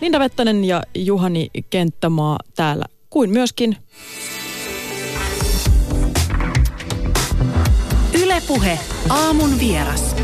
Linda Vettänen ja Juhani Kenttämaa täällä, kuin myöskin Ylepuhe aamun vieras.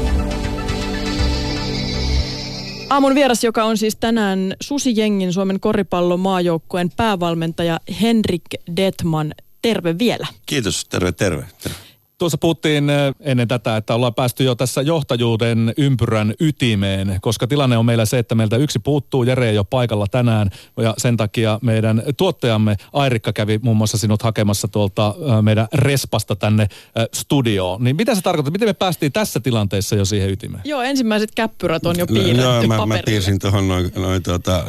Aamun vieras, joka on siis tänään Susijengin Suomen koripallon maajoukkueen päävalmentaja Henrik Detman. Terve vielä. Kiitos, terve, terve. terve. Tuossa puhuttiin eh, ennen tätä, että ollaan päästy jo tässä johtajuuden ympyrän ytimeen, koska tilanne on meillä se, että meiltä yksi puuttuu, Jere ei ole paikalla tänään, ja sen takia meidän tuottajamme Airikka kävi muun muassa sinut hakemassa tuolta eh, meidän respasta tänne eh, studioon. Niin mitä se tarkoittaa, miten me päästiin tässä tilanteessa jo siihen ytimeen? Joo, ensimmäiset käppyrät on jo piirretty no, joo, mä, mä paperille. piirsin tuohon noin, noin tuota,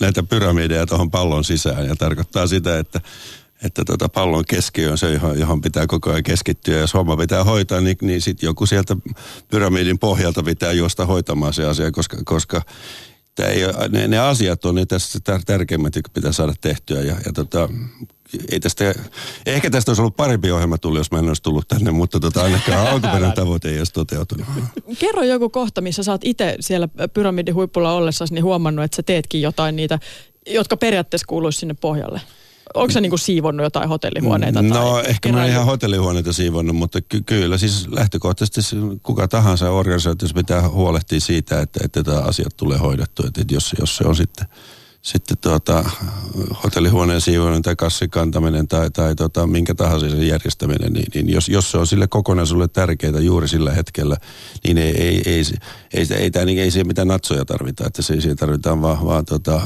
näitä pyramideja tuohon pallon sisään ja tarkoittaa sitä, että että tota pallon keskiö on se, johon, pitää koko ajan keskittyä. Ja jos homma pitää hoitaa, niin, niin sitten joku sieltä pyramidin pohjalta pitää juosta hoitamaan se asia, koska, koska ei, ne, ne asiat on ne tässä tär- tärkeimmät, jotka pitää saada tehtyä. Ja, ja tota, ei tästä, ehkä tästä olisi ollut parempi ohjelma tullut, jos mä en olisi tullut tänne, mutta tota, ainakaan alkuperäinen tavoite ei edes toteutunut. Kerro joku kohta, missä sä oot itse siellä pyramidin huipulla ollessasi niin huomannut, että sä teetkin jotain niitä, jotka periaatteessa kuuluisi sinne pohjalle. Onko sä niinku siivonnut jotain hotellihuoneita? No tai ehkä mä en ihan hotellihuoneita siivonnut, mutta ky- kyllä siis lähtökohtaisesti se kuka tahansa organisaatiossa pitää huolehtia siitä, että, että tämä asiat tulee hoidettua. Että jos, jos se on sitten, sitten tuota, hotellihuoneen siivominen tai kassin kantaminen tai, tai tota, minkä tahansa sen järjestäminen, niin, niin jos, jos se on sille kokonaisuudelle tärkeää juuri sillä hetkellä, niin ei, ei, ei, ei, ei, ei, ei, ei siihen mitään natsoja tarvita, että se, siihen tarvitaan vaan, vaan tota,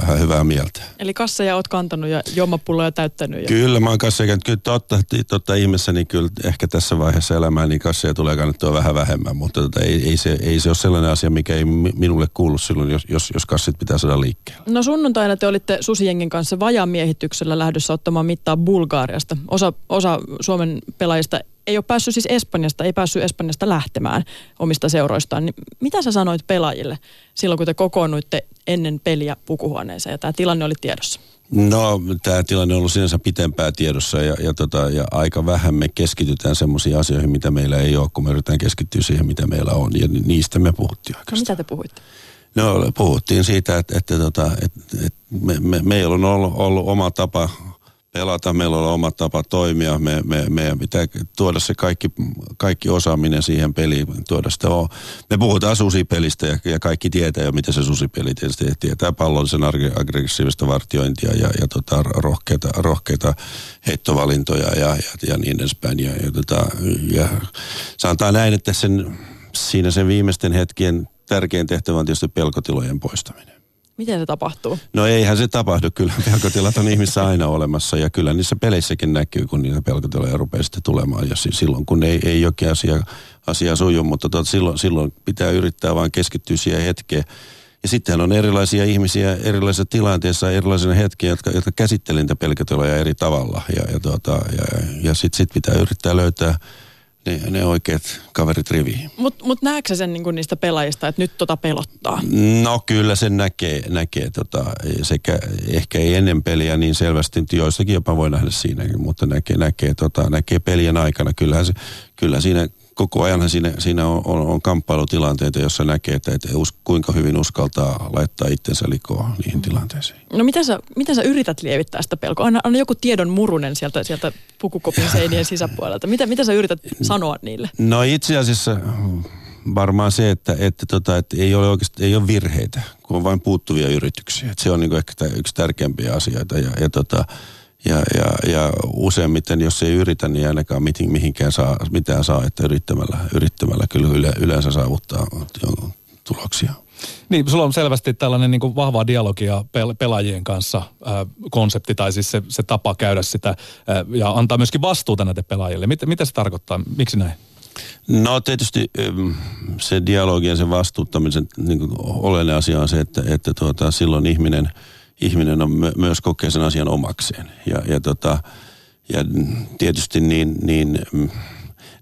vähän hyvää mieltä. Eli kasseja oot kantanut ja juomapulloja täyttänyt. Ja... Kyllä, mä oon kanssa käynyt. Kyllä totta, totta ihmeessä, niin kyllä ehkä tässä vaiheessa elämää, niin kasseja tulee kannattua vähän vähemmän, mutta tota, ei, ei, se, ei se ole sellainen asia, mikä ei mi- minulle kuulu silloin, jos, jos, jos kassit pitää saada liikkeelle. No sunnuntaina te olitte Susijengin kanssa vajamiehityksellä lähdössä ottamaan mittaa Bulgaariasta. Osa, osa Suomen pelaajista ei ole päässyt siis Espanjasta, ei päässyt Espanjasta lähtemään omista seuroistaan. Niin mitä sä sanoit pelaajille silloin, kun te kokoonnuitte ennen peliä pukuhuoneeseen ja tämä tilanne oli tiedossa? No, tämä tilanne on ollut sinänsä pitempää tiedossa ja, ja, tota, ja aika vähän me keskitytään semmoisiin asioihin, mitä meillä ei ole, kun me yritetään keskittyä siihen, mitä meillä on. Ja ni- niistä me puhuttiin No oikeastaan. mitä te puhuitte? No puhuttiin siitä, että, että, tota, että, että me, me, meillä on ollut, ollut oma tapa pelata, meillä on oma tapa toimia, me, me, meidän pitää tuoda se kaikki, kaikki osaaminen siihen peliin, tuoda sitä Me puhutaan susipelistä ja, ja kaikki tietää jo, mitä se susipeli tietysti tietää pallollisen agg- aggressiivista vartiointia ja, ja tota, rohkeita, rohkeita heittovalintoja ja, ja, ja niin edespäin. Ja, ja, tota, ja sanotaan näin, että sen, siinä sen viimeisten hetkien tärkein tehtävä on tietysti pelkotilojen poistaminen. Miten se tapahtuu? No eihän se tapahdu, kyllä pelkotilat on ihmissä aina olemassa ja kyllä niissä peleissäkin näkyy, kun niitä pelkotiloja rupeaa sitten tulemaan ja si- silloin kun ei, ei jokin asia, asia suju, mutta tot, silloin, silloin pitää yrittää vaan keskittyä siihen hetkeen. Ja sittenhän on erilaisia ihmisiä erilaisissa tilanteissa, erilaisina hetkiä, jotka, jotka käsittelevät niitä pelkotiloja eri tavalla ja, ja, tuota, ja, ja sitten sit pitää yrittää löytää ne, ne oikeat kaverit riviin. Mutta mut näetkö sen niinku niistä pelaajista, että nyt tota pelottaa? No kyllä sen näkee, näkee tota, sekä ehkä ei ennen peliä niin selvästi, joissakin jopa voi nähdä siinäkin, mutta näkee, näkee, tota, näkee pelien aikana. Kyllähän se, kyllä siinä koko ajan siinä, siinä on, on, on kamppailutilanteita, jossa näkee, että, että us, kuinka hyvin uskaltaa laittaa itsensä likoon niihin tilanteisiin. No miten sä, miten sä yrität lievittää sitä pelkoa? Anna, anna joku tiedon murunen sieltä, sieltä pukukopin seinien sisäpuolelta. Mitä, mitä sä yrität sanoa niille? No itse asiassa mm, varmaan se, että, että, tota, että ei ole oikeasti ei ole virheitä, kun on vain puuttuvia yrityksiä. Että se on niin ehkä yksi tärkeimpiä asioita. Ja, ja, tota, ja, ja, ja useimmiten, jos ei yritä, niin ainakaan mihin, mihinkään saa, mitään saa, että yrittämällä, yrittämällä kyllä yle, yleensä saavuttaa tuloksia. Niin, sulla on selvästi tällainen niin kuin vahva dialogia pel- pelaajien kanssa äh, konsepti, tai siis se, se tapa käydä sitä äh, ja antaa myöskin vastuuta näille pelaajille. Mitä, mitä se tarkoittaa? Miksi näin? No tietysti se dialogi ja sen vastuuttamisen niin kuin oleellinen asia on se, että, että tuota, silloin ihminen, ihminen on my, myös kokee sen asian omakseen. Ja, ja, tota, ja tietysti niin, niin mm,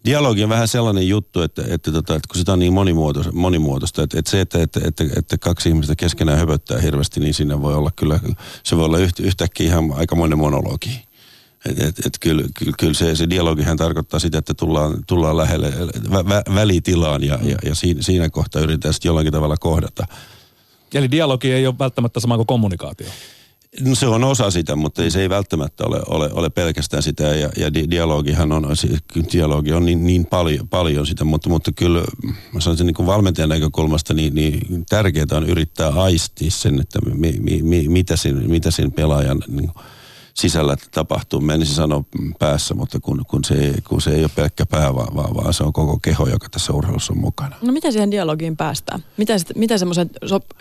dialogi on vähän sellainen juttu, että, että, tota, että kun sitä on niin monimuotoista, monimuotoista että, että se, että, että, että, että kaksi ihmistä keskenään höpöttää hirveästi, niin siinä voi olla kyllä, se voi olla yht, yhtäkkiä ihan aikamoinen monologi. Et, et, et kyllä, kyllä, kyllä se, se dialogihan tarkoittaa sitä, että tullaan, tullaan lähelle vä, vä, välitilaan ja, ja, ja siinä, siinä kohtaa yritetään sitten jollakin tavalla kohdata, Eli dialogi ei ole välttämättä sama kuin kommunikaatio. No se on osa sitä, mutta ei, se ei välttämättä ole, ole, ole pelkästään sitä ja, ja di, dialogihan on, dialogi on niin, niin paljon, paljon sitä, mutta, mutta kyllä mä sanoisin niin kuin valmentajan näkökulmasta niin, niin tärkeää on yrittää aistia sen, että mi, mi, mi, mitä, siinä, mitä siinä pelaajan niin sisällä tapahtuu. Mä en sanoa päässä, mutta kun, kun, se, kun se ei ole pelkkä pää, vaan, vaan, vaan se on koko keho, joka tässä urheilussa on mukana. No miten siihen dialogiin päästään? Miten, miten semmoisen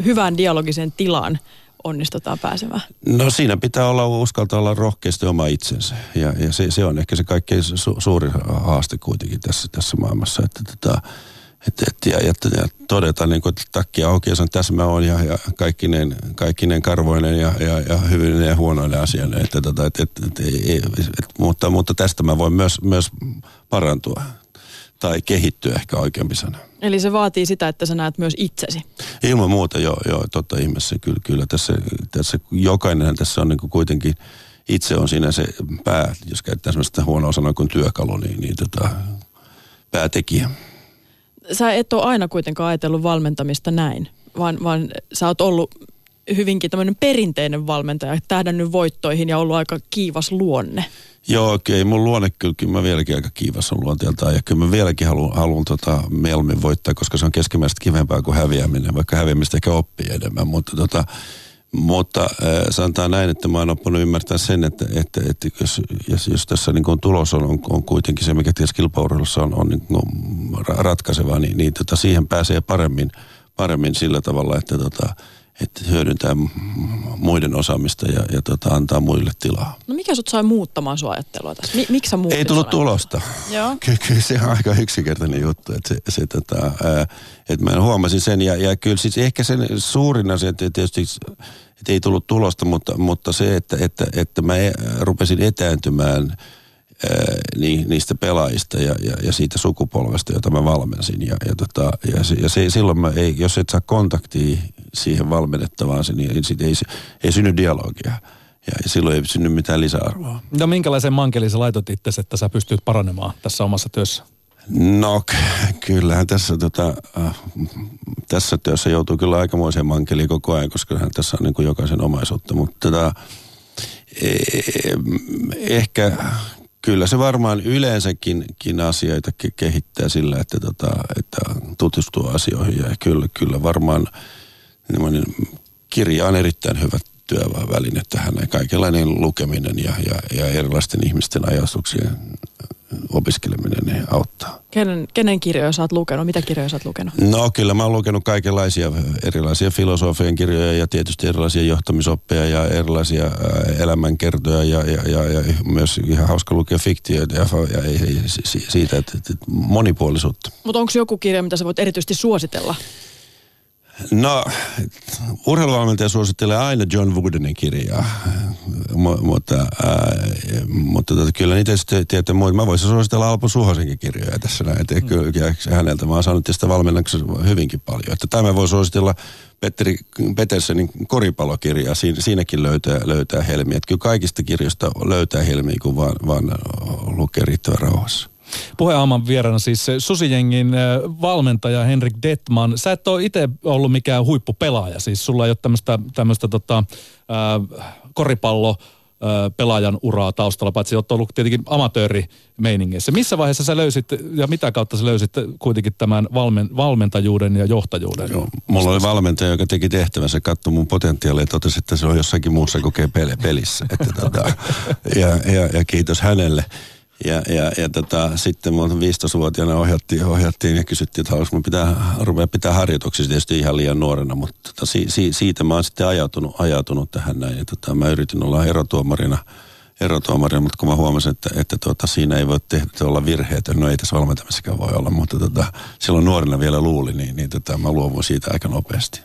hyvään dialogiseen tilaan onnistutaan pääsemään? No siinä pitää olla uskaltaa olla rohkeasti oma itsensä. Ja, ja se, se, on ehkä se kaikkein su, suurin haaste kuitenkin tässä, tässä maailmassa. Että, tota, et, et, ja, ja, ja todeta, niin kuin, että takkia auki ja sanon, tässä mä oon ja, ja kaikkinen, kaikkinen karvoinen ja, ja, ja hyvinen ja huonoinen asia. Että, tota, et, et, et, et, et, mutta, mutta tästä mä voin myös, myös parantua tai kehittyä ehkä oikeampi sana. Eli se vaatii sitä, että sä näet myös itsesi. Ilman muuta, joo, joo totta ihmeessä. Kyllä, kyllä tässä, tässä jokainen tässä on niin kuin kuitenkin, itse on siinä se pää, jos käyttää sellaista huonoa sanoa kuin työkalu, niin, niin tota, päätekijä. Sä et ole aina kuitenkaan ajatellut valmentamista näin, vaan, vaan sä oot ollut hyvinkin tämmöinen perinteinen valmentaja, tähdännyt voittoihin ja ollut aika kiivas luonne. Joo, okei. Mun luonne kyllä, kyllä mä vieläkin aika kiivas on luonteeltaan. Ja kyllä mä vieläkin haluan, haluan tota mieluummin voittaa, koska se on keskimääräistä kivempaa kuin häviäminen, vaikka häviämistä ehkä oppii enemmän. Mutta, tota, mutta äh, sanotaan näin, että mä oon oppinut ymmärtää sen, että, että, että jos, jos, jos tässä niin kuin tulos on, on, on kuitenkin se, mikä tietysti kilpaurheilussa on, on niin kuin ratkaiseva, niin, niin tota, siihen pääsee paremmin, paremmin sillä tavalla, että tota, että hyödyntää muiden osaamista ja, ja tota, antaa muille tilaa. No mikä sut sai muuttamaan sun ajattelua tässä? Miksi miksi sä Ei tullut tulosta. Joo. Ky- kyllä se on aika yksinkertainen juttu. Että se, se, tota, ää, että mä huomasin sen ja, ja kyllä siis ehkä sen suurin asia, että tietysti että ei tullut tulosta, mutta, mutta se, että, että, että mä rupesin etääntymään – niin, niistä pelaajista ja, ja, ja siitä sukupolvesta, jota mä valmensin. Ja, ja, tota, ja, se, ja se, silloin mä ei, jos et saa kontaktia siihen valmennettavaan, niin ei, ei, ei synny dialogia. Ja, ja silloin ei synny mitään lisäarvoa. No minkälaisen mankelin sä laitot itse, että sä pystyt paranemaan tässä omassa työssä? No kyllähän tässä, tota, äh, tässä työssä joutuu kyllä aikamoiseen mankeliin koko ajan, koska tässä on niin kuin jokaisen omaisuutta. Mutta tota, eh, ehkä kyllä se varmaan yleensäkin asioita ke- kehittää sillä, että, tota, että tutustuu asioihin. Ja kyllä, kyllä varmaan niin kirja on erittäin hyvä työväline tähän. Kaikenlainen lukeminen ja, ja, ja erilaisten ihmisten ajatuksien opiskeleminen auttaa. Kenen, kenen kirjoja sä oot lukenut? Mitä kirjoja sä oot lukenut? No kyllä mä oon lukenut kaikenlaisia erilaisia filosofian kirjoja ja tietysti erilaisia johtamisoppeja ja erilaisia äh, elämänkertoja ja, ja, ja, ja myös ihan hauska lukea fiktioita ja, ja, ja, ja siitä, että, että monipuolisuutta. Mutta onko joku kirja, mitä sä voit erityisesti suositella? No, urheiluvalmentaja suosittelee aina John Woodenin kirjaa, M- mutta, äh, mutta tota, kyllä niitä sitten tietää muuta. Mä voisin suositella Alpo Suhosenkin kirjoja tässä näin, että mm. kyllä häneltä mä oon saanut tästä valmennuksesta hyvinkin paljon. Että tämä voi suositella Petteri Petersenin koripallokirjaa, Siin, siinäkin löytää, löytää helmiä. Että kyllä kaikista kirjoista löytää helmiä, kun vaan, vaan lukee riittävän rauhassa. Puheaaman vieraana siis Susijengin valmentaja Henrik Detman. Sä et ole itse ollut mikään huippupelaaja, siis sulla ei ole tämmöistä, tota, äh, koripallo pelaajan uraa taustalla, paitsi olet ollut tietenkin amatöörimeiningeissä. Missä vaiheessa sä löysit ja mitä kautta sä löysit kuitenkin tämän valmen, valmentajuuden ja johtajuuden? Joo, mulla oli valmentaja, joka teki tehtävänsä, katsoi mun potentiaalia ja totesi, että se on jossakin muussa kuin pelissä. Että, tota, ja, ja, ja kiitos hänelle. Ja, ja, ja tota, sitten mun 15-vuotiaana ohjattiin, ohjattiin ja kysyttiin, että haluaisinko pitää, ruveta pitää harjoituksia tietysti ihan liian nuorena, mutta tota, si, si, siitä mä oon sitten ajautunut, ajautunut tähän näin. Ja tota, mä yritin olla erotuomarina, erotuomarina, mutta kun mä huomasin, että, että tota, siinä ei voi tehdä, olla virheitä, no ei tässä valmentamisessakaan voi olla, mutta tota, silloin nuorena vielä luuli, niin, niin tota, mä luovuin siitä aika nopeasti.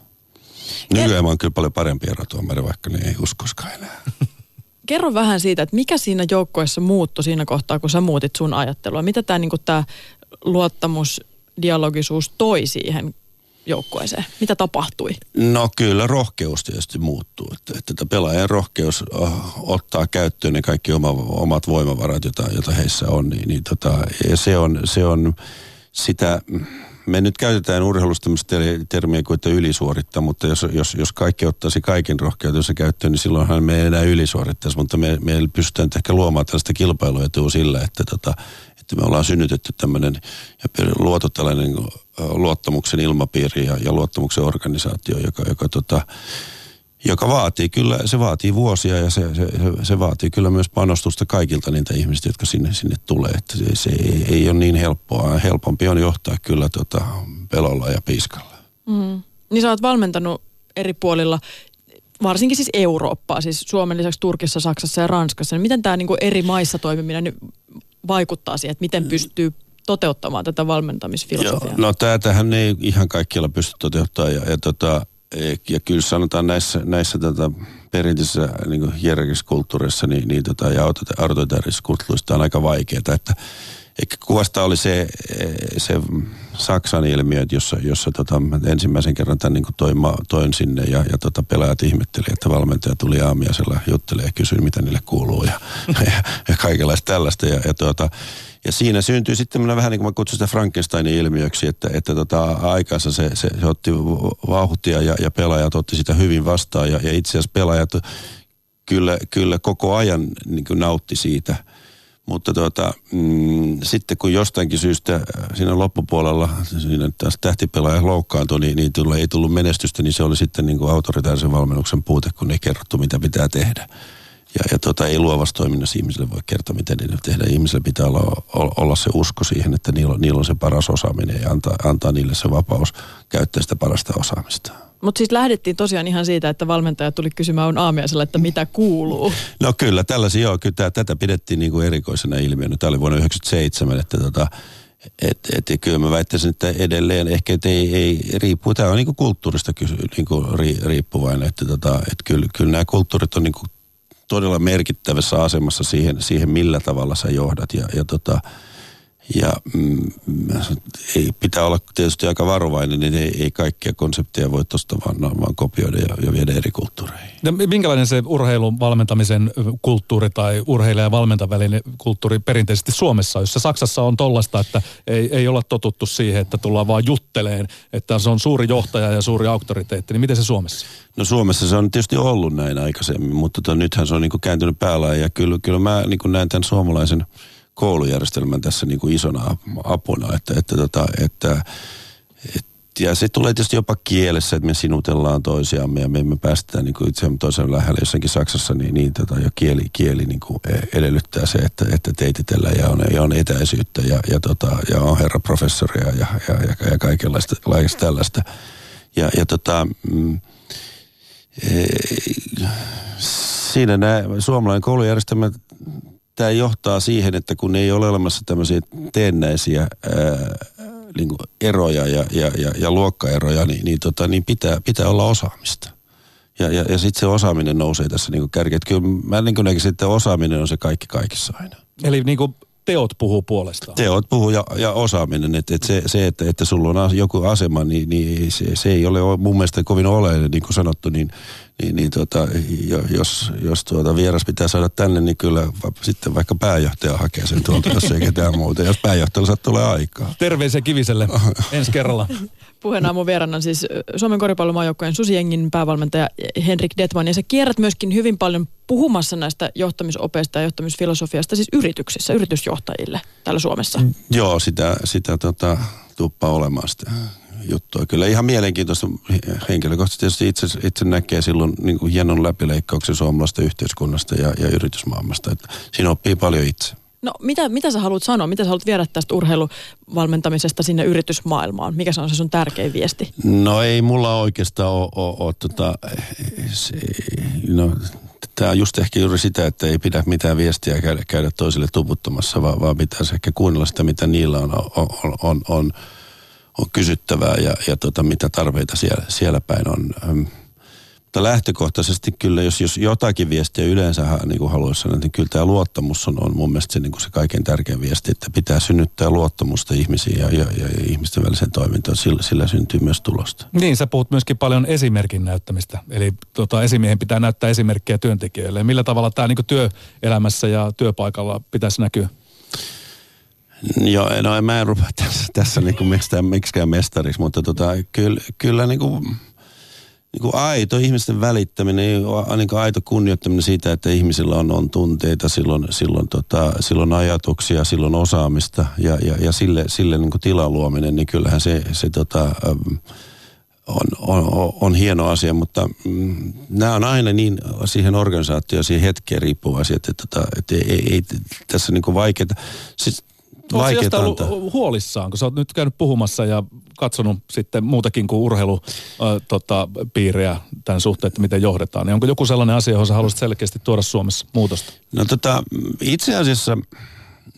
Nykyään mä oon kyllä paljon parempi erotuomari, vaikka niin ei uskoskaan. Kerro vähän siitä, että mikä siinä joukkoessa muuttui siinä kohtaa, kun sä muutit sun ajattelua. Mitä tämä niinku, luottamus, dialogisuus toi siihen joukkueeseen? Mitä tapahtui? No kyllä rohkeus tietysti muuttuu. Että, että pelaajan rohkeus uh, ottaa käyttöön ne kaikki oma, omat voimavarat, joita, joita heissä on. Niin, niin tota, ja se on, se on sitä me nyt käytetään urheilusta tämmöistä termiä kuin että ylisuorittaa, mutta jos, jos, jos kaikki ottaisi kaiken rohkeutensa käyttöön, niin silloinhan me ei enää ylisuorittaisi, mutta me, me pystytään ehkä luomaan tällaista kilpailuetua sillä, että, tota, että me ollaan synnytetty tämmöinen ja luotu tällainen luottamuksen ilmapiiri ja, ja luottamuksen organisaatio, joka, joka tota, joka vaatii kyllä, se vaatii vuosia ja se, se, se vaatii kyllä myös panostusta kaikilta niitä ihmistä, jotka sinne, sinne tulee. Että se, se ei, ei ole niin helppoa. Helpompi on johtaa kyllä tota, pelolla ja piiskalla. Mm. Niin sä oot valmentanut eri puolilla, varsinkin siis Eurooppaa, siis Suomen lisäksi Turkissa, Saksassa ja Ranskassa. Niin miten tämä niinku eri maissa toimiminen vaikuttaa siihen, että miten pystyy toteuttamaan tätä valmentamisfilosofiaa? Joo, no tämähän ei ihan kaikkialla pysty toteuttamaan ja, ja tota, ja kyllä sanotaan näissä, näissä tota, perinteisissä niin hierarkiskulttuureissa niin, niin tota, ja autoritaarisissa kulttuurissa on aika vaikeaa, että Ehkä kuvasta oli se, se Saksan ilmiö, jossa, jossa tota, ensimmäisen kerran tämän niin toin, toin sinne ja, ja tota, pelaajat ihmetteli, että valmentaja tuli aamiaisella juttelee ja kysyi, mitä niille kuuluu ja, ja, ja kaikenlaista tällaista. Ja, ja tota, ja siinä syntyi sitten vähän niin kuin mä kutsun sitä Frankensteinin ilmiöksi, että, että tota, aikansa se, se, se otti vauhtia ja, ja pelaajat otti sitä hyvin vastaan. Ja, ja itse asiassa pelaajat kyllä, kyllä koko ajan niin kuin nautti siitä. Mutta tuota, mm, sitten kun jostainkin syystä siinä loppupuolella siinä taas tähtipelaaja loukkaantui, niin, niin tullut, ei tullut menestystä, niin se oli sitten niin kuin valmennuksen puute, kun ei kerrottu, mitä pitää tehdä. Ja, ja tota, ei luovassa toiminnassa ihmisille voi kertoa, miten niille tehdä. Ihmisille pitää olla, olla se usko siihen, että niillä, niillä on se paras osaaminen ja antaa, antaa niille se vapaus käyttää sitä parasta osaamista. Mutta siis lähdettiin tosiaan ihan siitä, että valmentaja tuli kysymään on aamiaisella, että mitä kuuluu. No kyllä, tällaisia joo. Kyllä tätä pidettiin niin kuin erikoisena ilmiönä. Tämä oli vuonna 1997, että tota, et, et, kyllä mä väittäisin, että edelleen ehkä et ei, ei riippuu, tämä on niin kuin kulttuurista kysy, niin kuin riippuvainen, että tota, et kyllä, kyllä nämä kulttuurit on niin kuin todella merkittävässä asemassa siihen, siihen millä tavalla sä johdat. Ja, ja, tota, ja mm, ei, pitää olla tietysti aika varovainen, niin ei, ei kaikkia konsepteja voi tuosta vaan, vaan kopioida ja, ja viedä eri kulttuureihin. Ja minkälainen se urheilun valmentamisen kulttuuri tai urheilija ja valmentavälinen kulttuuri perinteisesti Suomessa jossa Saksassa on tollasta, että ei, ei olla totuttu siihen, että tullaan vaan jutteleen, että se on suuri johtaja ja suuri auktoriteetti, niin miten se Suomessa? No Suomessa se on tietysti ollut näin aikaisemmin, mutta to, tota, nythän se on niin kuin kääntynyt päällä ja kyllä, kyllä mä niin kuin näen tämän suomalaisen koulujärjestelmän tässä niin kuin isona apuna, että, että, tota, että, että ja se tulee tietysti jopa kielessä, että me sinutellaan toisiamme ja me emme päästä niin kuin toisen lähelle jossakin Saksassa, niin, niin tota, jo kieli, kieli niin kuin edellyttää se, että, että teititellään ja on, ja on etäisyyttä ja, ja, tota, ja on herra professoria ja, ja, ja, ja kaikenlaista tällaista. Ja, ja tota, mm, e, siinä nämä suomalainen koulujärjestelmä tämä johtaa siihen, että kun ei ole olemassa tämmöisiä teennäisiä ää, niin kuin eroja ja, ja, ja, ja luokkaeroja, niin, niin, tota, niin pitää, pitää olla osaamista. Ja, ja, ja sitten se osaaminen nousee tässä niin kärkeen. Kyllä mä niin näkisin, että osaaminen on se kaikki kaikissa aina. Eli niin kuin teot puhuu puolestaan. Teot puhuu ja, ja osaaminen. Että et se, se että, että sulla on joku asema, niin, niin se, se ei ole mun mielestä kovin oleellinen, niin kuin sanottu, niin niin, niin tota, jos, jos tuota vieras pitää saada tänne, niin kyllä sitten vaikka pääjohtaja hakee sen tuolta, jos ei ketään muuta. Jos pääjohtajalle tulee aikaa. Terveisiä Kiviselle ensi kerralla. Puheen aamun vierana siis Suomen koripallomaajoukkojen Susijengin päävalmentaja Henrik Detman. Ja sä kierrät myöskin hyvin paljon puhumassa näistä johtamisopeista ja johtamisfilosofiasta siis yrityksissä, yritysjohtajille täällä Suomessa. Joo, sitä, sitä tota, tuppaa olemaan sitä juttua. Kyllä ihan mielenkiintoista henkilökohtaisesti itse, itse näkee silloin niin kuin hienon läpileikkauksen suomalaisesta yhteiskunnasta ja, ja yritysmaailmasta. Että siinä oppii paljon itse. No mitä, mitä sä haluat sanoa? Mitä sä haluat viedä tästä urheiluvalmentamisesta sinne yritysmaailmaan? Mikä se on se sun tärkein viesti? No ei mulla oikeastaan ole, ole, ole tota, se, no, tämä on just ehkä juuri sitä, että ei pidä mitään viestiä käydä, käydä toisille tuputtamassa, vaan, vaan pitäisi ehkä kuunnella sitä, mitä niillä on, on, on, on, on on kysyttävää ja, ja tota, mitä tarpeita siellä, siellä päin on. Mutta lähtökohtaisesti kyllä, jos, jos jotakin viestiä yleensä niin kuin haluaisi sanoa, niin kyllä tämä luottamus on, on mun mielestä se, niin kuin se kaiken tärkein viesti, että pitää synnyttää luottamusta ihmisiin ja, ja, ja, ihmisten välisen toimintaan. Sillä, sillä syntyy myös tulosta. Niin, sä puhut myöskin paljon esimerkin näyttämistä. Eli tota, esimiehen pitää näyttää esimerkkejä työntekijöille. Millä tavalla tämä niin työelämässä ja työpaikalla pitäisi näkyä? Joo, no en mä en rupea tässä, tässä niin kuin miksikään, miksikään mestariksi, mutta tota, kyllä, kyllä niin kuin, niin kuin aito ihmisten välittäminen, niin kuin aito kunnioittaminen siitä, että ihmisillä on, on tunteita, silloin, silloin, tota, silloin ajatuksia, silloin osaamista ja, ja, ja sille, sille niin kuin tilan luominen, niin kyllähän se, se tota, on, on, on hieno asia, mutta mm, nämä on aina niin siihen organisaatioon, siihen hetkeen riippuvaisia, että, että, että ei, ei, ei tässä niin kuin vaikeita. Siis Oletko jostain ollut huolissaan, kun sä oot nyt käynyt puhumassa ja katsonut sitten muutakin kuin urheilupiirejä tota, tämän suhteen, että miten johdetaan. Niin onko joku sellainen asia, johon sä haluaisit selkeästi tuoda Suomessa muutosta? No tota, itse asiassa...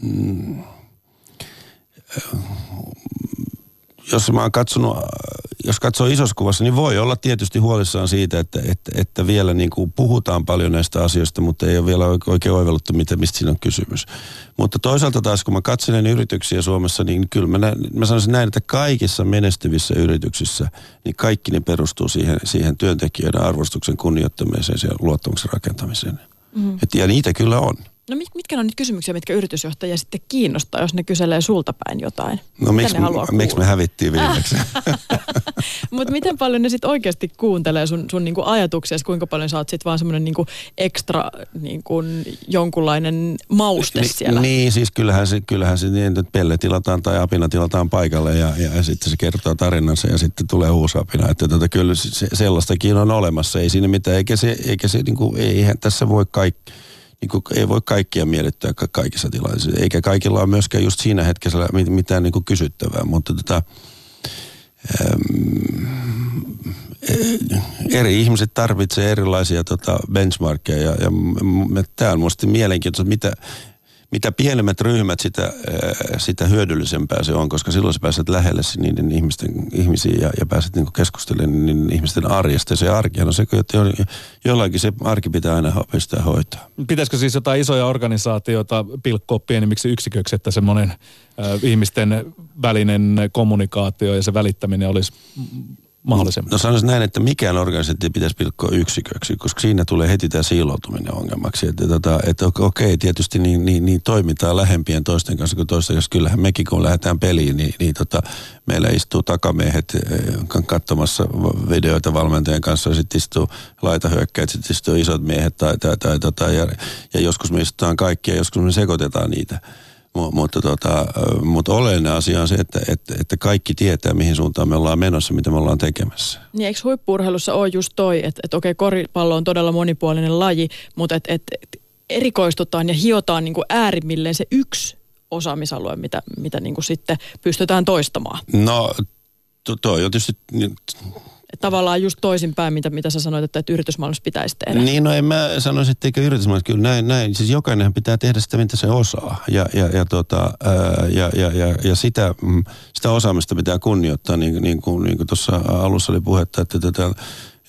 Mm, jos mä oon katsonut, jos katsoo isossa kuvassa, niin voi olla tietysti huolissaan siitä, että, että, että vielä niin kuin puhutaan paljon näistä asioista, mutta ei ole vielä oikein oivalluttu, mitä, mistä siinä on kysymys. Mutta toisaalta taas, kun mä katselen yrityksiä Suomessa, niin kyllä mä, näin, mä sanoisin näin, että kaikissa menestyvissä yrityksissä, niin kaikki ne perustuu siihen, siihen työntekijöiden arvostuksen kunnioittamiseen ja luottamuksen rakentamiseen. Mm. Et, ja niitä kyllä on. No mitkä on nyt kysymyksiä, mitkä yritysjohtajia sitten kiinnostaa, jos ne kyselee sulta päin jotain? No miksi, miksi me hävittiin viimeksi? Mutta miten paljon ne sitten oikeasti kuuntelee sun, sun niinku ajatuksia, kuinka paljon sä oot sitten vaan semmoinen niinku ekstra niinku jonkunlainen mauste Ni, siellä? Niin, siis kyllähän se, kyllähän se niin, että pelle tilataan tai apina tilataan paikalle ja, ja, ja sitten se kertoo tarinansa ja sitten tulee uusi apina. Että tota, kyllä se, sellaistakin on olemassa, ei siinä mitään, eikä se, eikä se niinku, eihän tässä voi kaikki niin kuin, ei voi kaikkia miellyttää kaikissa tilanteissa. Eikä kaikilla ole myöskään just siinä hetkessä mitään niin kuin kysyttävää, mutta tota, eri ihmiset tarvitsevat erilaisia tota, benchmarkkeja ja, ja tämä on mielenkiintoista, mitä, mitä pienemmät ryhmät, sitä, äh, sitä hyödyllisempää se on, koska silloin sä pääset lähelle niiden ihmisten, ihmisiä ja, ja pääset niin keskustelemaan niin ihmisten arjesta. Se arki on se, että jollakin se arki pitää aina pystyä hoitaa. Pitäisikö siis jotain isoja organisaatioita pilkkoa pienimmiksi yksiköksi, että semmoinen äh, ihmisten välinen kommunikaatio ja se välittäminen olisi mahdollisimman? No sanoisin näin, että mikään organisaatio pitäisi pilkkoa yksiköksi, koska siinä tulee heti tämä siiloutuminen ongelmaksi. Että, tota, että okei, tietysti niin, niin, niin toimitaan lähempien toisten kanssa kuin toisten kanssa. Kyllähän mekin, kun lähdetään peliin, niin, niin tota, meillä istuu takamiehet eh, katsomassa videoita valmentajan kanssa, ja sitten istuu laitahyökkäät, sitten istuu isot miehet, tai, tai, tai, tota, ja, ja joskus me istutaan kaikkia, joskus me sekoitetaan niitä mutta, tota, mutta oleellinen asia on se, että, että, että kaikki tietää, mihin suuntaan me ollaan menossa, mitä me ollaan tekemässä. Niin eikö huippurheilussa ole just toi, että, että okei, koripallo on todella monipuolinen laji, mutta että, että erikoistutaan ja hiotaan niin kuin äärimmilleen se yksi osaamisalue, mitä, mitä niin kuin sitten pystytään toistamaan? No, toi on tietysti tavallaan just toisinpäin, mitä, mitä sä sanoit, että, että yritysmaailmassa pitäisi tehdä. Niin, no en mä sanoisi, että eikö yritysmaailmassa, kyllä näin, näin. Siis jokainen pitää tehdä sitä, mitä se osaa. Ja, ja, ja, tota, ja, ja, ja, ja sitä, mm, sitä osaamista pitää kunnioittaa, niin, niin kuin, niin kuin tuossa alussa oli puhetta, että tätä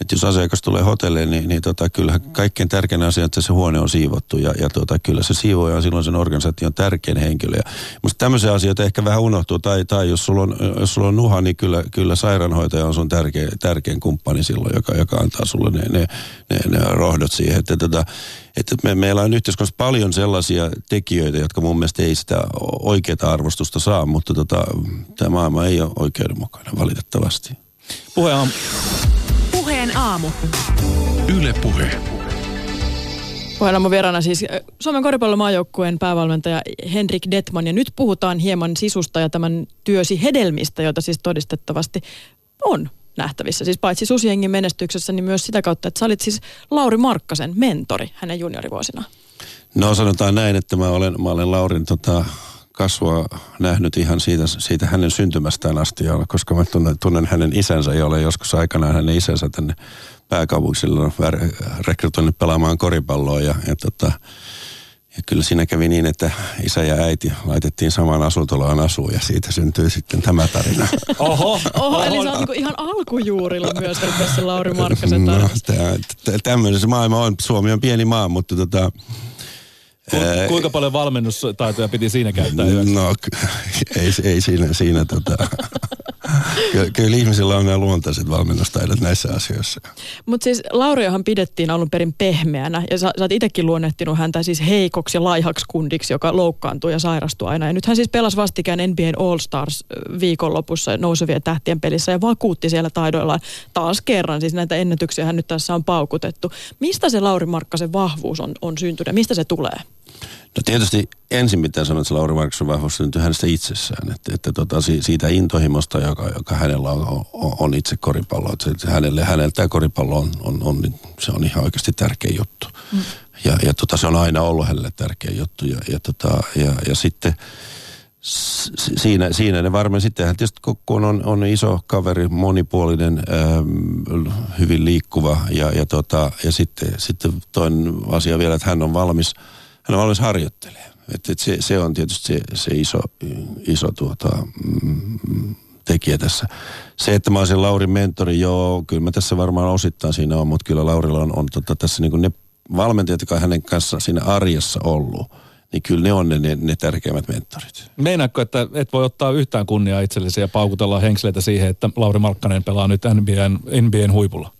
että jos asiakas tulee hotelliin, niin, niin tota, kyllähän kaikkein tärkein asia että se huone on siivottu ja, ja tota, kyllä se siivoja on silloin sen organisaation tärkein henkilö. Mutta tämmöisiä asioita ehkä vähän unohtuu tai, tai jos, sulla on, jos sulla on nuha, niin kyllä, kyllä sairaanhoitaja on sun tärkein, tärkein kumppani silloin, joka, joka antaa sulle ne, ne, ne, ne rohdot siihen. Että, tota, että me, meillä on yhteiskunnassa paljon sellaisia tekijöitä, jotka mun mielestä ei sitä oikeaa arvostusta saa, mutta tota, tämä maailma ei ole oikeudenmukainen valitettavasti. Puhe on aamu. Yle Puhe. Puheenaamun vieraana siis Suomen koripallomaajoukkueen päävalmentaja Henrik Detman. Ja nyt puhutaan hieman sisusta ja tämän työsi hedelmistä, joita siis todistettavasti on nähtävissä. Siis paitsi Susiengin menestyksessä, niin myös sitä kautta, että sä olit siis Lauri Markkasen mentori hänen juniorivuosina. No sanotaan näin, että mä olen, mä olen Laurin tota, kasvua nähnyt ihan siitä, siitä hänen syntymästään asti, koska mä tunnen, tunnen hänen isänsä, jolle joskus aikanaan hänen isänsä tänne pääkaupunkisille on rekrytoinut pelaamaan koripalloa ja, ja tota, ja kyllä siinä kävi niin, että isä ja äiti laitettiin samaan asuntoloon asuun ja siitä syntyi sitten tämä tarina. Oho, Oho eli sä oot niin ihan alkujuurilla myös tässä Lauri Markkasen No, tämmöinen maailma on. Suomi on pieni maa, mutta tota, Ku, kuinka paljon valmennustaitoja piti siinä käyttää hyväksi? No, ei, ei siinä, siinä tota, Ky- kyllä ihmisillä on nämä luontaiset valmennustaidot näissä asioissa. Mutta siis Lauriahan pidettiin alun perin pehmeänä ja sä, sä oot itsekin luonnehtinut häntä siis heikoksi ja laihaksi kundiksi, joka loukkaantuu ja sairastuu aina. Ja nyt hän siis pelasi vastikään NBA All Stars viikonlopussa nousevien tähtien pelissä ja vakuutti siellä taidoillaan taas kerran. Siis näitä ennätyksiä hän nyt tässä on paukutettu. Mistä se Lauri Markkasen vahvuus on, on syntynyt? Mistä se tulee? No tietysti ensin pitää sanoa, että se Lauri Markkasen vahvuus syntyy hänestä itsessään. Että, että tota, siitä intohimosta, joka, joka hänellä on, on, on itse koripallo. Että hänelle, hänelle tämä koripallo on, on, on, se on ihan oikeasti tärkeä juttu. Mm. Ja, ja tota, se on aina ollut hänelle tärkeä juttu. Ja, ja, tota, ja, ja sitten siinä, siinä ne varmaan sittenhän tietysti kun on, on iso kaveri, monipuolinen, ähm, hyvin liikkuva ja, ja, tota, ja sitten, sitten toinen asia vielä, että hän on valmis – hän on valmis harjoittelemaan. Et, et se, se, on tietysti se, se iso, iso tuota, mm, tekijä tässä. Se, että mä olisin Laurin mentori, joo, kyllä mä tässä varmaan osittain siinä on, mutta kyllä Laurilla on, on tota, tässä niin ne valmentajat, jotka hänen kanssa siinä arjessa ollut, niin kyllä ne on ne, ne, ne tärkeimmät mentorit. Meinaatko, että et voi ottaa yhtään kunniaa itsellesi ja paukutella henkseleitä siihen, että Lauri Markkanen pelaa nyt NBAn, NBAn huipulla?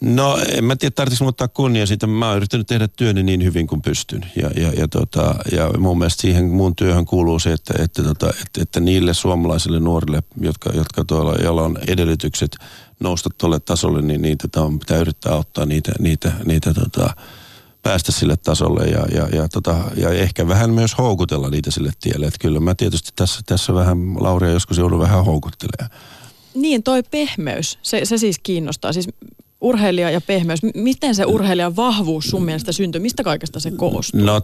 No en mä tiedä, tarvitsisi ottaa kunnia siitä. Mä oon yrittänyt tehdä työni niin hyvin kuin pystyn. Ja, ja, ja, tota, ja mun mielestä siihen mun työhön kuuluu se, että, että, tota, että, että niille suomalaisille nuorille, jotka, jotka tuolla, joilla on edellytykset nousta tuolle tasolle, niin niitä tota, pitää yrittää auttaa niitä, niitä, niitä tota, päästä sille tasolle ja, ja, ja, tota, ja ehkä vähän myös houkutella niitä sille tielle. Että kyllä mä tietysti tässä, tässä vähän Lauria joskus joudun vähän houkuttelemaan. Niin, toi pehmeys, se, se siis kiinnostaa. Siis urheilija ja pehmeys. Miten se urheilijan vahvuus sun mielestä syntyy? Mistä kaikesta se koostuu? No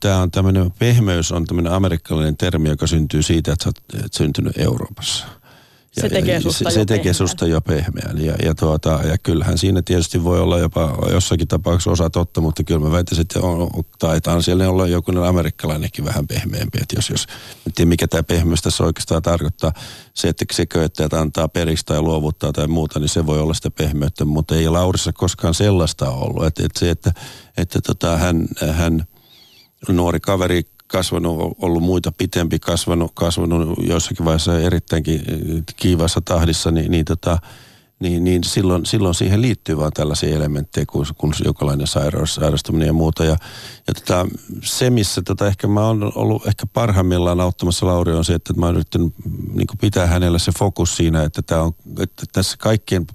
tämä on tämmöinen, pehmeys on tämmöinen amerikkalainen termi, joka syntyy siitä, että sä oot syntynyt Euroopassa. Se tekee susta, se, se tekee susta jo pehmeän. Ja, ja, tuota, ja kyllähän siinä tietysti voi olla jopa jossakin tapauksessa osa totta, mutta kyllä mä väittäisin, että on, taitaan siellä olla joku amerikkalainenkin vähän pehmeämpi. Että jos, jos en tiedä mikä tämä pehmeys tässä oikeastaan tarkoittaa, se, että se että antaa periksi tai luovuttaa tai muuta, niin se voi olla sitä pehmeyttä, mutta ei Laurissa koskaan sellaista ollut. Että, että se, että, että tota, hän, hän nuori kaveri kasvanut, ollut muita pitempi, kasvanut, kasvanut joissakin vaiheessa erittäinkin eh, kiivassa tahdissa, niin, niin, tota, niin, niin silloin, silloin siihen liittyy vaan tällaisia elementtejä kuin, kuin jokalainen sairaus, sairastuminen ja muuta. Ja, ja tota, se, missä tota, ehkä mä oon ollut ehkä parhaimmillaan auttamassa Lauri on se, että mä oon yrittänyt niin pitää hänellä se fokus siinä, että, tää on, että tässä kaikkien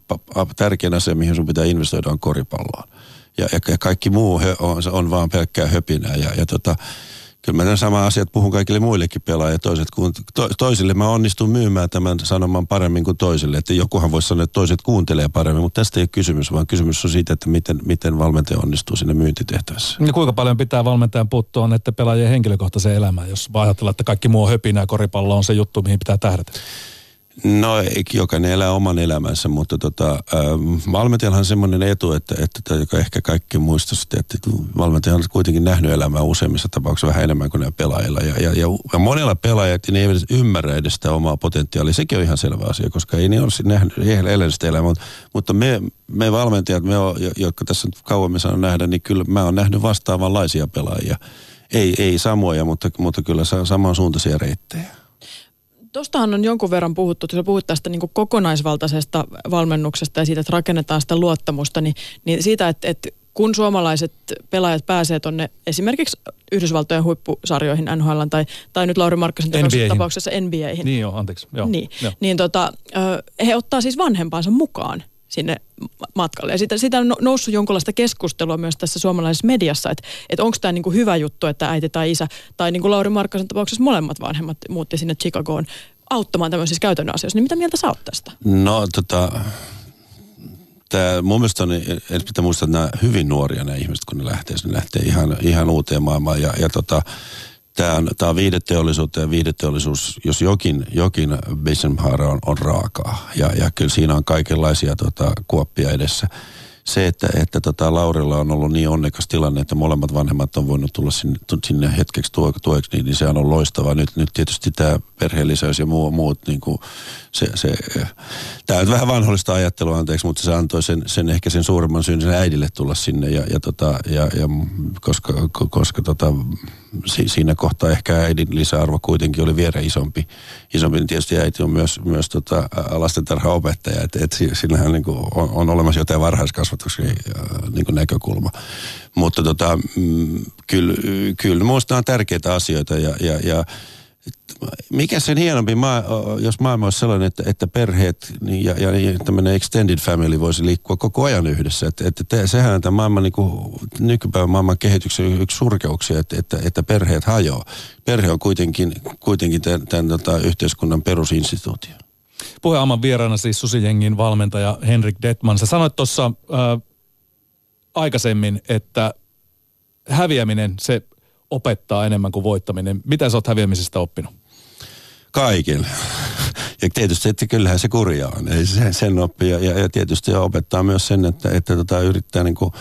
tärkein asia, mihin sun pitää investoida, on koripalloon. Ja, ja kaikki muu on, on vaan pelkkää höpinää. Ja, ja tota, kyllä mä sama asiat puhun kaikille muillekin pelaajille. Toiset, kun, to, toisille mä onnistun myymään tämän sanoman paremmin kuin toisille. Että jokuhan voisi sanoa, että toiset kuuntelee paremmin, mutta tästä ei ole kysymys, vaan kysymys on siitä, että miten, miten valmentaja onnistuu sinne myyntitehtävässä. Ja kuinka paljon pitää valmentajan puuttua että pelaajien henkilökohtaiseen elämään, jos ajatellaan, että kaikki muu on höpinää, koripallo on se juttu, mihin pitää tähdätä? No jokainen elää oman elämänsä, mutta tota, äh, valmentajallahan on semmoinen etu, että, että joka ehkä kaikki muistaisi, että valmentaja on kuitenkin nähnyt elämää useimmissa tapauksissa vähän enemmän kuin ne pelaajilla. Ja, ja, ja, ja monella pelaajat ne eivät ymmärrä edes sitä omaa potentiaalia. Sekin on ihan selvä asia, koska ei ne ole nähnyt, elänyt sitä elämää. Mutta me, me valmentajat, me on, jotka tässä kauemmin saan nähdä, niin kyllä mä oon nähnyt vastaavanlaisia pelaajia. Ei, ei samoja, mutta, mutta kyllä samansuuntaisia reittejä. Tuostahan on jonkun verran puhuttu, että puhut tästä niin kokonaisvaltaisesta valmennuksesta ja siitä, että rakennetaan sitä luottamusta, niin, niin siitä, että, että kun suomalaiset pelaajat pääsee tuonne esimerkiksi Yhdysvaltojen huippusarjoihin NHL tai, tai nyt Lauri Markkasen tapauksessa NBAihin. Niin joo, anteeksi. Joo, niin, joo. niin tota, he ottaa siis vanhempansa mukaan sinne matkalle. Ja siitä, siitä on noussut jonkinlaista keskustelua myös tässä suomalaisessa mediassa, että, että onko tämä niinku hyvä juttu, että äiti tai isä, tai niin kuin Lauri Markkasen tapauksessa molemmat vanhemmat muutti sinne Chicagoon auttamaan tämmöisissä käytännön asioissa. Niin mitä mieltä sä oot tästä? No tota, Tämä, mun mielestä on, että pitää muistaa, että nämä hyvin nuoria nämä ihmiset, kun ne lähtee, ne lähtee ihan, ihan uuteen maailmaan. Ja, ja tota, tämä on, tämä on viideteollisuutta ja viideteollisuus, jos jokin, jokin businesshaara on, on raakaa. Ja, ja kyllä siinä on kaikenlaisia tota, kuoppia edessä se, että, että tota Laurilla on ollut niin onnekas tilanne, että molemmat vanhemmat on voinut tulla sinne, sinne hetkeksi tueksi, niin, niin se on loistavaa. Nyt, nyt tietysti tämä perheellisyys ja muu, muut, niin kuin se, se, tämä on vähän vanhollista ajattelua, anteeksi, mutta se antoi sen, sen ehkä sen suuremman syyn sen äidille tulla sinne ja, ja, tota, ja, ja koska, koska tota, si, siinä kohtaa ehkä äidin lisäarvo kuitenkin oli vielä isompi. Isompi, niin tietysti äiti on myös, myös tota, lastentarhaopettaja, että et sillähän niin kuin on, on, olemassa jotain varhaiskasvatuksen niin kuin näkökulma. Mutta tota, mm, kyllä, minusta on tärkeitä asioita ja, ja, ja mikä sen hienompi, maa, jos maailma olisi sellainen, että, että perheet niin ja, ja tämmöinen extended family voisi liikkua koko ajan yhdessä. Että, että te, sehän on tämän maailman, niin kuin, nykypäivän maailman kehityksen yksi surkeuksia, että, että, että perheet hajoaa. Perhe on kuitenkin, kuitenkin tämän, tämän tota, yhteiskunnan perusinstituutio. Puheaman vieraana siis Susijengin valmentaja Henrik Detman. Sä sanoit tuossa äh, aikaisemmin, että häviäminen, se opettaa enemmän kuin voittaminen. Mitä sä oot häviämisestä oppinut? Kaiken. Ja tietysti, että kyllähän se kurja on. Ei sen, sen oppii. Ja, ja, tietysti opettaa myös sen, että, että tota, yrittää niin kuin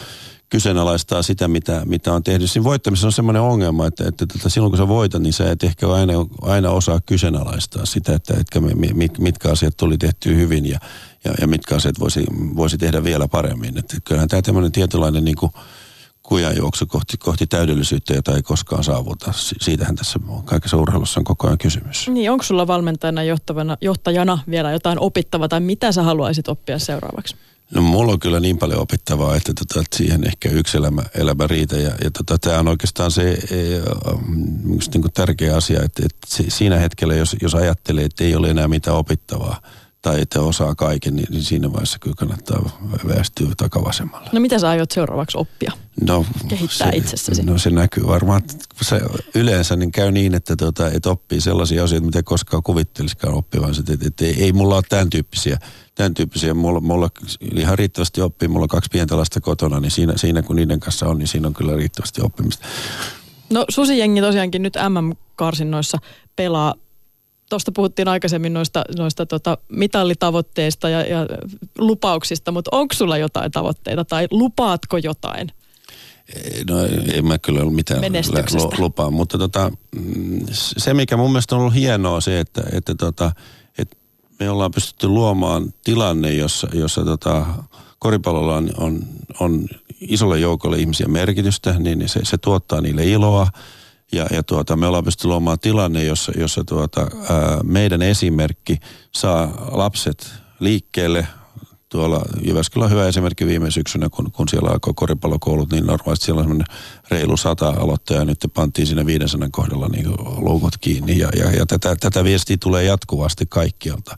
kyseenalaistaa sitä, mitä, mitä on tehnyt. Siinä voittamisessa on semmoinen ongelma, että, että tota, silloin kun sä voitat, niin sä et ehkä aina, aina osaa kyseenalaistaa sitä, että, että mit, mitkä asiat tuli tehty hyvin ja, ja, ja mitkä asiat voisi, voisi tehdä vielä paremmin. Että kyllähän tämä tämmöinen tietynlainen niin kuin, kujanjuoksu kohti, kohti täydellisyyttä, jota ei koskaan saavuta. Siitähän tässä kaikessa urheilussa on koko ajan kysymys. Niin, onko sulla valmentajana johtavana, johtajana vielä jotain opittavaa tai mitä sä haluaisit oppia seuraavaksi? No mulla on kyllä niin paljon opittavaa, että, tota, että siihen ehkä yksi elämä, elämä riitä. Ja, ja tota, tämä on oikeastaan se e, niin kuin tärkeä asia, että, että siinä hetkellä, jos, jos ajattelee, että ei ole enää mitään opittavaa, tai että osaa kaiken, niin, niin siinä vaiheessa kyllä kannattaa väistyä takavasemmalle. No mitä sä aiot seuraavaksi oppia? No, Kehittää se, itsessäsi? No se näkyy varmaan, se yleensä niin käy niin, että, tuota, että oppii sellaisia asioita, mitä koskaan kuvittelisikaan oppivansa. Että, että ei, ei mulla ole tämän tyyppisiä, tämän tyyppisiä. Mulla, mulla ihan riittävästi oppii, mulla on kaksi pientä lasta kotona, niin siinä, siinä kun niiden kanssa on, niin siinä on kyllä riittävästi oppimista. No Susi-jengi tosiaankin nyt MM-karsinnoissa pelaa tuosta puhuttiin aikaisemmin noista, noista tota mitallitavoitteista ja, ja lupauksista, mutta onko sulla jotain tavoitteita tai lupaatko jotain? No ei mä kyllä ollut mitään lupaa, mutta tota, mm, se mikä mun mielestä on ollut hienoa se, että, että, tota, että me ollaan pystytty luomaan tilanne, jossa, jossa tota, koripallolla on, on, on isolle joukolle ihmisiä merkitystä, niin se, se tuottaa niille iloa ja, ja tuota, me ollaan pystytty luomaan tilanne, jossa, jossa tuota, ää, meidän esimerkki saa lapset liikkeelle. Tuolla Jyväskylä on hyvä esimerkki viime syksynä, kun, kun siellä alkoi koripallokoulut, niin normaalisti siellä on reilu sata aloittajaa, nyt pantiin siinä 500 kohdalla niin loukot kiinni. Ja, ja, ja tätä, tätä viestiä tulee jatkuvasti kaikkialta.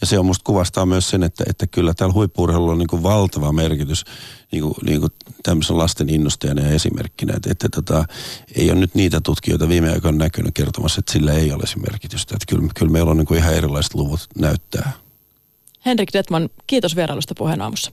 Ja se on musta kuvastaa myös sen, että, että kyllä täällä huippuurheilulla on niin kuin valtava merkitys niin kuin, niin kuin tämmöisen lasten innostajana ja esimerkkinä. Että, että tota, ei ole nyt niitä tutkijoita viime aikoina näkynyt kertomassa, että sillä ei olisi merkitystä. Että kyllä, kyllä meillä on niin kuin ihan erilaiset luvut näyttää. Henrik Detman, kiitos vierailusta puheen aamussa.